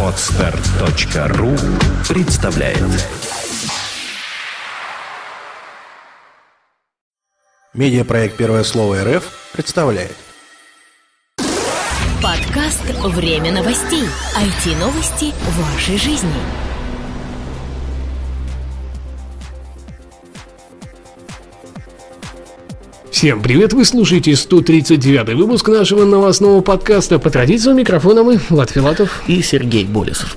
Отстар.ру представляет Медиапроект «Первое слово РФ» представляет Подкаст «Время новостей». IT-новости вашей жизни. Всем привет, вы слушаете 139 выпуск нашего новостного подкаста. По традиции у микрофона мы, Влад Филатов. и Сергей Болесов.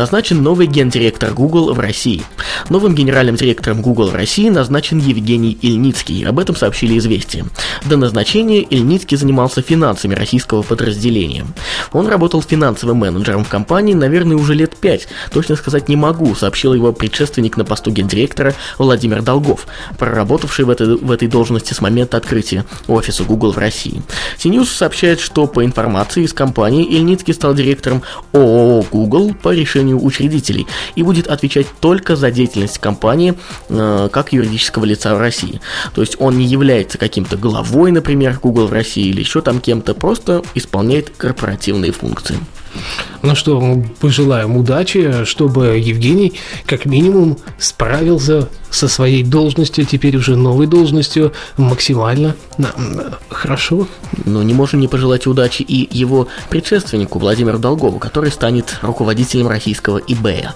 Назначен новый гендиректор Google в России. Новым генеральным директором Google в России назначен Евгений Ильницкий. Об этом сообщили «Известия». До назначения Ильницкий занимался финансами российского подразделения. Он работал финансовым менеджером в компании, наверное, уже лет пять. Точно сказать не могу, сообщил его предшественник на посту гендиректора Владимир Долгов, проработавший в этой, в этой должности с момента открытия офиса Google в России. CNews сообщает, что по информации из компании Ильницкий стал директором ООО Google по решению учредителей и будет отвечать только за деятельность компании э, как юридического лица в России. То есть он не является каким-то главой, например, Google в России или еще там кем-то, просто исполняет корпоративные функции. Ну что, пожелаем удачи, чтобы Евгений как минимум справился со своей должностью, теперь уже новой должностью, максимально хорошо. Но не можем не пожелать удачи и его предшественнику Владимиру Долгову, который станет руководителем российского eBay.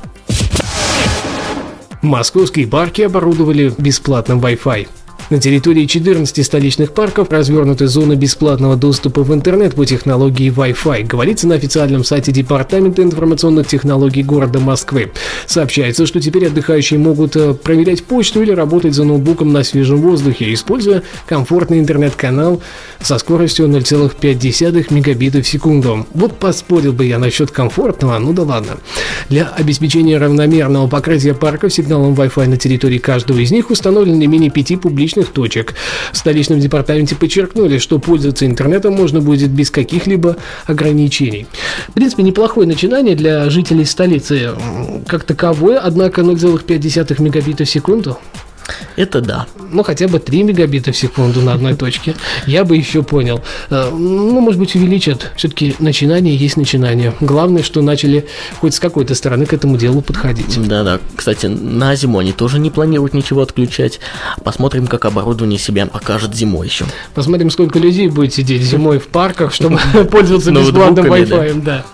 Московские парки оборудовали бесплатным Wi-Fi. На территории 14 столичных парков развернуты зоны бесплатного доступа в интернет по технологии Wi-Fi, говорится на официальном сайте Департамента информационных технологий города Москвы. Сообщается, что теперь отдыхающие могут э, проверять почту или работать за ноутбуком на свежем воздухе, используя комфортный интернет-канал со скоростью 0,5 мегабитов в секунду. Вот поспорил бы я насчет комфортного, ну да ладно. Для обеспечения равномерного покрытия парков сигналом Wi-Fi на территории каждого из них установлено не менее пяти публичных точек. В столичном департаменте подчеркнули, что пользоваться интернетом можно будет без каких-либо ограничений. В принципе, неплохое начинание для жителей столицы как таковое, однако 0,5 мегабита в секунду Это да. ну, хотя бы 3 мегабита в секунду на одной точке, я бы еще понял. Э, Ну, может быть, увеличат. Все-таки начинание есть начинание. Главное, что начали хоть с какой-то стороны к этому делу подходить. Да-да. Кстати, на зиму они тоже не планируют ничего отключать. Посмотрим, как оборудование себя покажет зимой еще. Посмотрим, сколько людей будет сидеть зимой в парках, чтобы пользоваться бесплатным Wi-Fi. Да.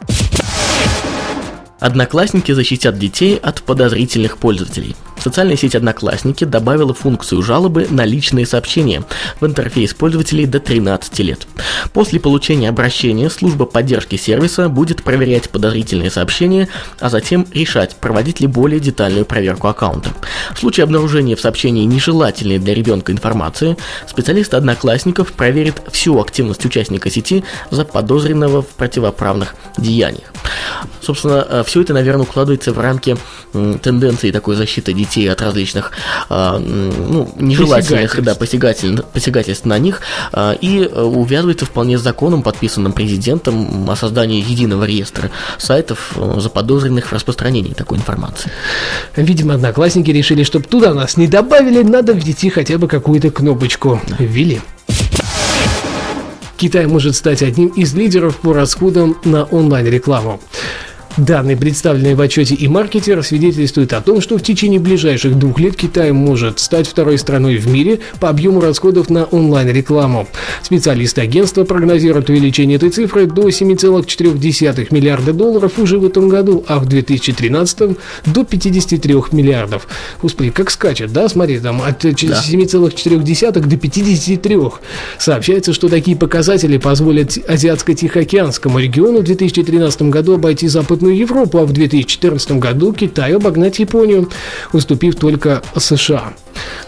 Одноклассники защитят детей от подозрительных пользователей. Социальная сеть Одноклассники добавила функцию жалобы на личные сообщения в интерфейс пользователей до 13 лет. После получения обращения служба поддержки сервиса будет проверять подозрительные сообщения, а затем решать, проводить ли более детальную проверку аккаунта. В случае обнаружения в сообщении нежелательной для ребенка информации, специалисты Одноклассников проверят всю активность участника сети за подозренного в противоправных деяниях. Собственно, все это, наверное, укладывается в рамки тенденции такой защиты детей от различных а, ну, нежелательных да, посягатель- посягательств на них а, и э, увязывается вполне с законом, подписанным президентом о создании единого реестра сайтов, э, заподозренных в распространении такой информации. Видимо, одноклассники решили, чтобы туда нас не добавили, надо ввести хотя бы какую-то кнопочку. Ввели. Китай может стать одним из лидеров по расходам на онлайн-рекламу. Данные, представленные в отчете и маркетер, свидетельствуют о том, что в течение ближайших двух лет Китай может стать второй страной в мире по объему расходов на онлайн-рекламу. Специалисты агентства прогнозируют увеличение этой цифры до 7,4 миллиарда долларов уже в этом году, а в 2013 до 53 миллиардов. Господи, как скачет, да? Смотри, там от 7,4 до 53. Сообщается, что такие показатели позволят Азиатско-Тихоокеанскому региону в 2013 году обойти Западную Европу, а в 2014 году Китаю обогнать Японию, уступив только США.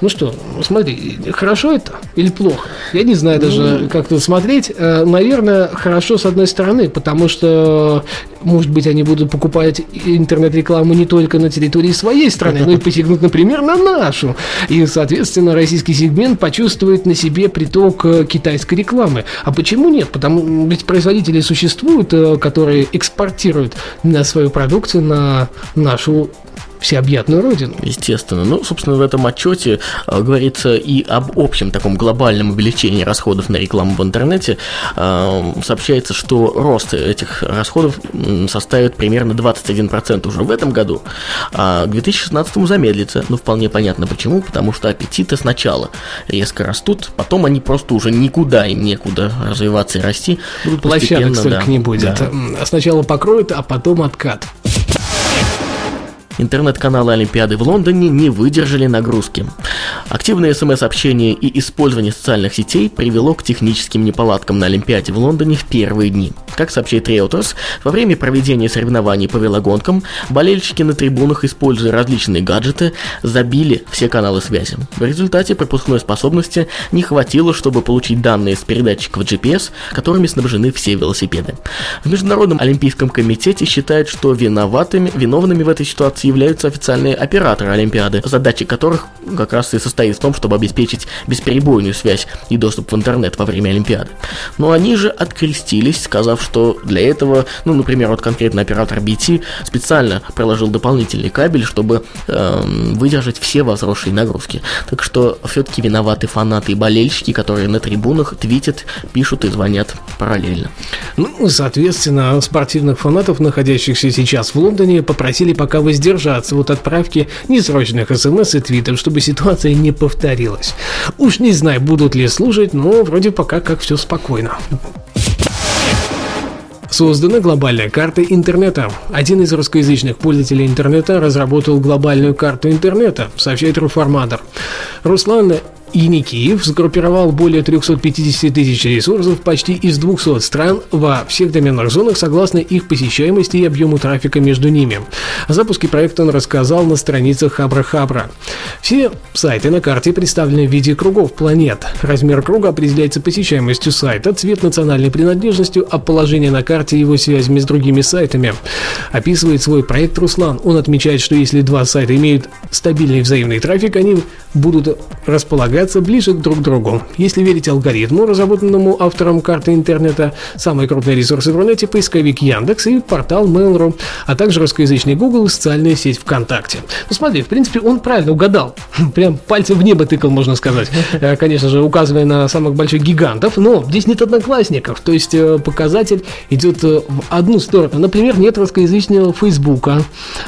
Ну что, смотри, хорошо это или плохо? Я не знаю даже, как тут смотреть. Э, Наверное, хорошо с одной стороны, потому что, может быть, они будут покупать интернет-рекламу не только на территории своей страны, но и посягнут, например, на нашу. И, соответственно, российский сегмент почувствует на себе приток э, китайской рекламы. А почему нет? Потому ведь производители существуют, э, которые экспортируют свою продукцию на нашу всеобъятную родину. Естественно. Ну, собственно, в этом отчете э, говорится и об общем таком глобальном увеличении расходов на рекламу в интернете. Э, сообщается, что рост этих расходов составит примерно 21% уже в этом году, а к 2016 замедлится. Ну, вполне понятно почему, потому что аппетиты сначала резко растут, потом они просто уже никуда им некуда развиваться и расти. Будут Площадок столько да, не будет. Да. Сначала покроют, а потом откат. Интернет-каналы Олимпиады в Лондоне не выдержали нагрузки. Активное смс-общение и использование социальных сетей привело к техническим неполадкам на Олимпиаде в Лондоне в первые дни. Как сообщает Reuters, во время проведения соревнований по велогонкам болельщики на трибунах, используя различные гаджеты, забили все каналы связи. В результате пропускной способности не хватило, чтобы получить данные с передатчиков GPS, которыми снабжены все велосипеды. В Международном олимпийском комитете считают, что виноватыми, виновными в этой ситуации являются официальные операторы Олимпиады, задача которых как раз и состоит в том, чтобы обеспечить бесперебойную связь и доступ в интернет во время Олимпиады. Но они же открестились, сказав, что для этого, ну, например, вот конкретно оператор BT специально проложил дополнительный кабель, чтобы э, выдержать все возросшие нагрузки. Так что все-таки виноваты фанаты и болельщики, которые на трибунах твитят, пишут и звонят параллельно. Ну, соответственно, спортивных фанатов, находящихся сейчас в Лондоне, попросили пока воздержаться от отправки несрочных смс и твитов, чтобы ситуация не повторилась. Уж не знаю, будут ли служить, но вроде пока как все спокойно. Создана глобальная карта интернета. Один из русскоязычных пользователей интернета разработал глобальную карту интернета, сообщает Руформатор. Руслан и Никиев сгруппировал более 350 тысяч ресурсов почти из 200 стран во всех доменных зонах согласно их посещаемости и объему трафика между ними. О запуске проекта он рассказал на страницах Хабра Хабра. Все сайты на карте представлены в виде кругов планет. Размер круга определяется посещаемостью сайта, цвет национальной принадлежностью, а положение на карте его связями с другими сайтами. Описывает свой проект Руслан. Он отмечает, что если два сайта имеют стабильный взаимный трафик, они будут располагать располагаться ближе друг к другу. Если верить алгоритму, разработанному автором карты интернета, самые крупные ресурсы в Рунете – поисковик Яндекс и портал Mail.ru, а также русскоязычный Google и социальная сеть ВКонтакте. Ну смотри, в принципе, он правильно угадал. Прям пальцем в небо тыкал, можно сказать. Э, конечно же, указывая на самых больших гигантов, но здесь нет одноклассников, то есть э, показатель идет э, в одну сторону. Например, нет русскоязычного Фейсбука,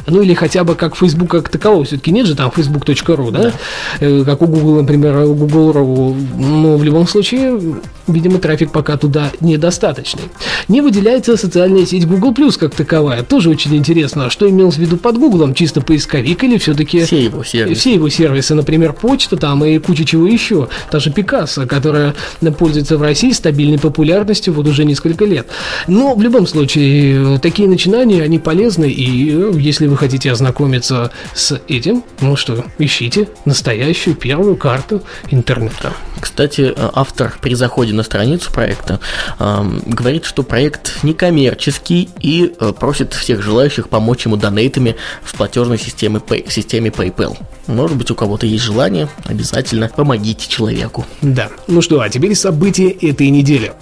ну или хотя бы как Facebook как такового, все-таки нет же там facebook.ru, да? да? Как у Google, например, Google.ru, но в любом случае, видимо, трафик пока туда недостаточный. Не выделяется социальная сеть Google Plus как таковая. Тоже очень интересно, что имелось в виду под Google, чисто поисковик или все-таки... Все его сервисы. Все его сервисы, например, почта там и куча чего еще. Та же Пикассо, которая пользуется в России стабильной популярностью вот уже несколько лет. Но в любом случае, такие начинания, они полезны, и если вы хотите ознакомиться с этим, ну что, ищите настоящую первую карту интернета. Кстати, э, автор при заходе на страницу проекта э, говорит, что проект некоммерческий и э, просит всех желающих помочь ему донейтами в платежной системе, Pay, системе PayPal. Может быть, у кого-то есть желание, обязательно помогите человеку. Да. Ну что, а теперь события этой недели.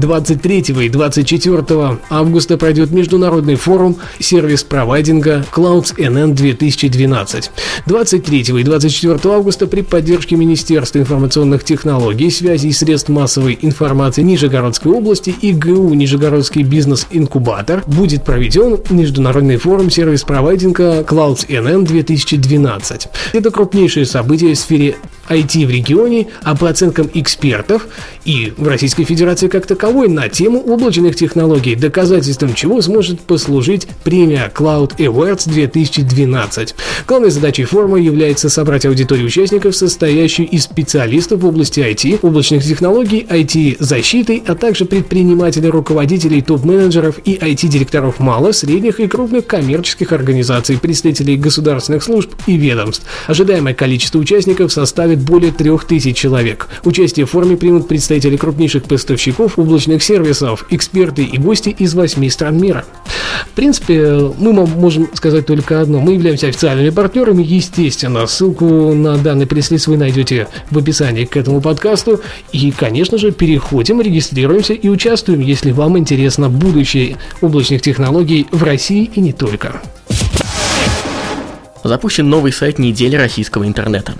23 и 24 августа пройдет международный форум сервис-провайдинга Clouds NN 2012. 23 и 24 августа при поддержке Министерства информационных технологий, связи и средств массовой информации Нижегородской области и ГУ Нижегородский бизнес-инкубатор будет проведен международный форум сервис-провайдинга Clouds NN 2012. Это крупнейшее событие в сфере IT в регионе, а по оценкам экспертов и в Российской Федерации как таковой на тему облачных технологий, доказательством чего сможет послужить премия Cloud Awards 2012. Главной задачей форума является собрать аудиторию участников, состоящую из специалистов в области IT, облачных технологий, IT-защиты, а также предпринимателей, руководителей, топ-менеджеров и IT-директоров малых, средних и крупных коммерческих организаций, представителей государственных служб и ведомств. Ожидаемое количество участников составит более 3000 человек. Участие в форуме примут представители крупнейших поставщиков облачных сервисов, эксперты и гости из восьми стран мира. В принципе, мы можем сказать только одно. Мы являемся официальными партнерами, естественно. Ссылку на данный пресс вы найдете в описании к этому подкасту. И, конечно же, переходим, регистрируемся и участвуем, если вам интересно будущее облачных технологий в России и не только. Запущен новый сайт недели российского интернета.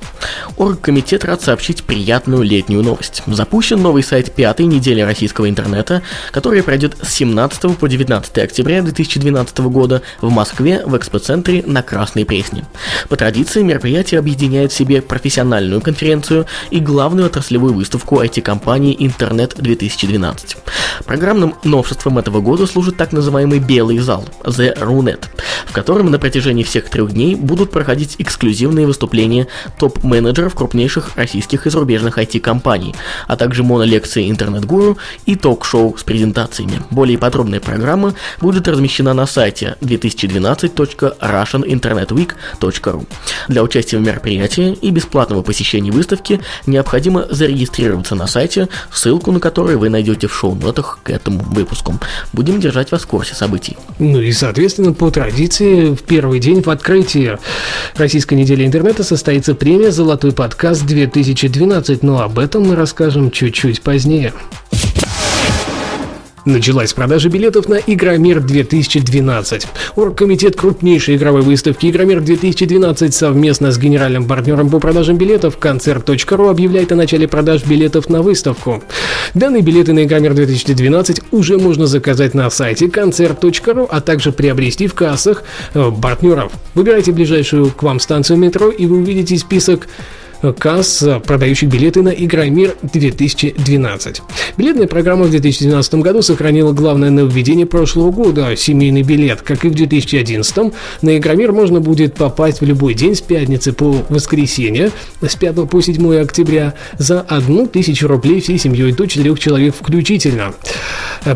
Оргкомитет рад сообщить приятную летнюю новость. Запущен новый сайт пятой недели российского интернета, который пройдет с 17 по 19 октября 2012 года в Москве в экспоцентре на Красной Пресне. По традиции мероприятие объединяет в себе профессиональную конференцию и главную отраслевую выставку IT-компании «Интернет-2012». Программным новшеством этого года служит так называемый «Белый зал» – The RUNET, в котором на протяжении всех трех дней будут проходить эксклюзивные выступления топ-менеджеров крупнейших российских и зарубежных IT-компаний, а также монолекции интернет-гуру и ток-шоу с презентациями. Более подробная программа будет размещена на сайте 2012.russianinternetweek.ru. Для участия в мероприятии и бесплатного посещения выставки необходимо зарегистрироваться на сайте, ссылку на который вы найдете в шоу-нотах к этому выпуску. Будем держать вас в курсе событий. Ну и, соответственно, по традиции, в первый день в открытии Российской недели интернета состоится премия «Золотой подкаст 2012», но об этом мы расскажем чуть-чуть позднее. Началась продажа билетов на Игромир 2012. Оргкомитет крупнейшей игровой выставки Игромир 2012 совместно с генеральным партнером по продажам билетов Концерт.ру объявляет о начале продаж билетов на выставку. Данные билеты на Игромир 2012 уже можно заказать на сайте Концерт.ру, а также приобрести в кассах э, партнеров. Выбирайте ближайшую к вам станцию метро и вы увидите список касс, продающих билеты на Игромир 2012. Билетная программа в 2012 году сохранила главное нововведение прошлого года – семейный билет. Как и в 2011, на Игромир можно будет попасть в любой день с пятницы по воскресенье, с 5 по 7 октября, за одну тысячу рублей всей семьей до 4 человек включительно.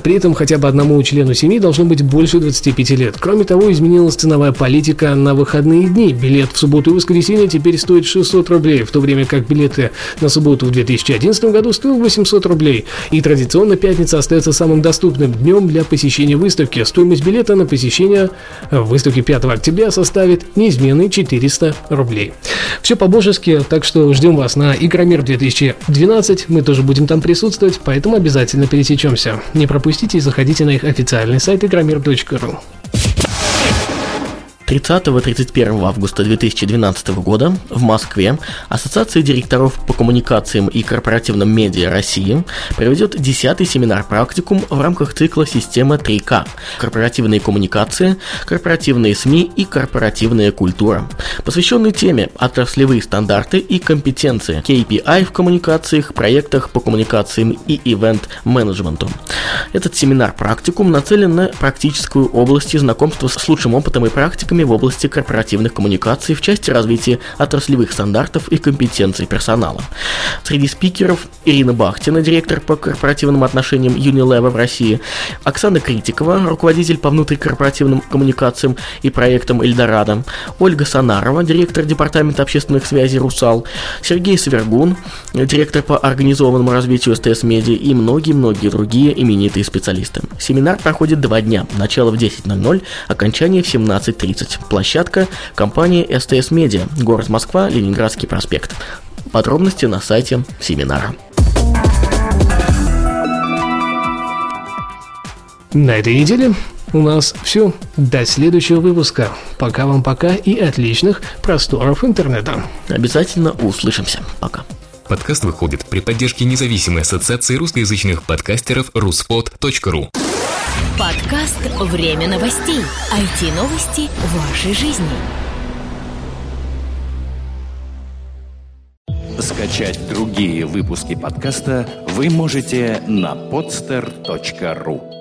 При этом хотя бы одному члену семьи должно быть больше 25 лет. Кроме того, изменилась ценовая политика на выходные дни. Билет в субботу и воскресенье теперь стоит 600 рублей, в то время как билеты на субботу в 2011 году стоил 800 рублей. И традиционно пятница остается самым доступным днем для посещения выставки. Стоимость билета на посещение выставки 5 октября составит неизменные 400 рублей. Все по-божески, так что ждем вас на Игромир 2012. Мы тоже будем там присутствовать, поэтому обязательно пересечемся. Не пропустите и заходите на их официальный сайт игромир.ру. 30-31 августа 2012 года в Москве Ассоциация директоров по коммуникациям и корпоративным медиа России проведет 10-й семинар-практикум в рамках цикла «Система 3К» – корпоративные коммуникации, корпоративные СМИ и корпоративная культура, посвященный теме отраслевые стандарты и компетенции, KPI в коммуникациях, проектах по коммуникациям и ивент-менеджменту. Этот семинар-практикум нацелен на практическую область и знакомство с лучшим опытом и практиками практиками в области корпоративных коммуникаций в части развития отраслевых стандартов и компетенций персонала. Среди спикеров Ирина Бахтина, директор по корпоративным отношениям Unilever в России, Оксана Критикова, руководитель по внутрикорпоративным коммуникациям и проектам Эльдорадо, Ольга Санарова, директор департамента общественных связей «Русал», Сергей Свергун, директор по организованному развитию СТС Медиа и многие-многие другие именитые специалисты. Семинар проходит два дня, начало в 10.00, окончание в 17.30. Площадка компании СТС Медиа, город Москва, Ленинградский проспект. Подробности на сайте семинара. На этой неделе у нас все. До следующего выпуска. Пока вам пока и отличных просторов интернета. Обязательно услышимся. Пока. Подкаст выходит при поддержке независимой ассоциации русскоязычных подкастеров ruspod.ru Подкаст «Время новостей». IT-новости вашей жизни. Скачать другие выпуски подкаста вы можете на podster.ru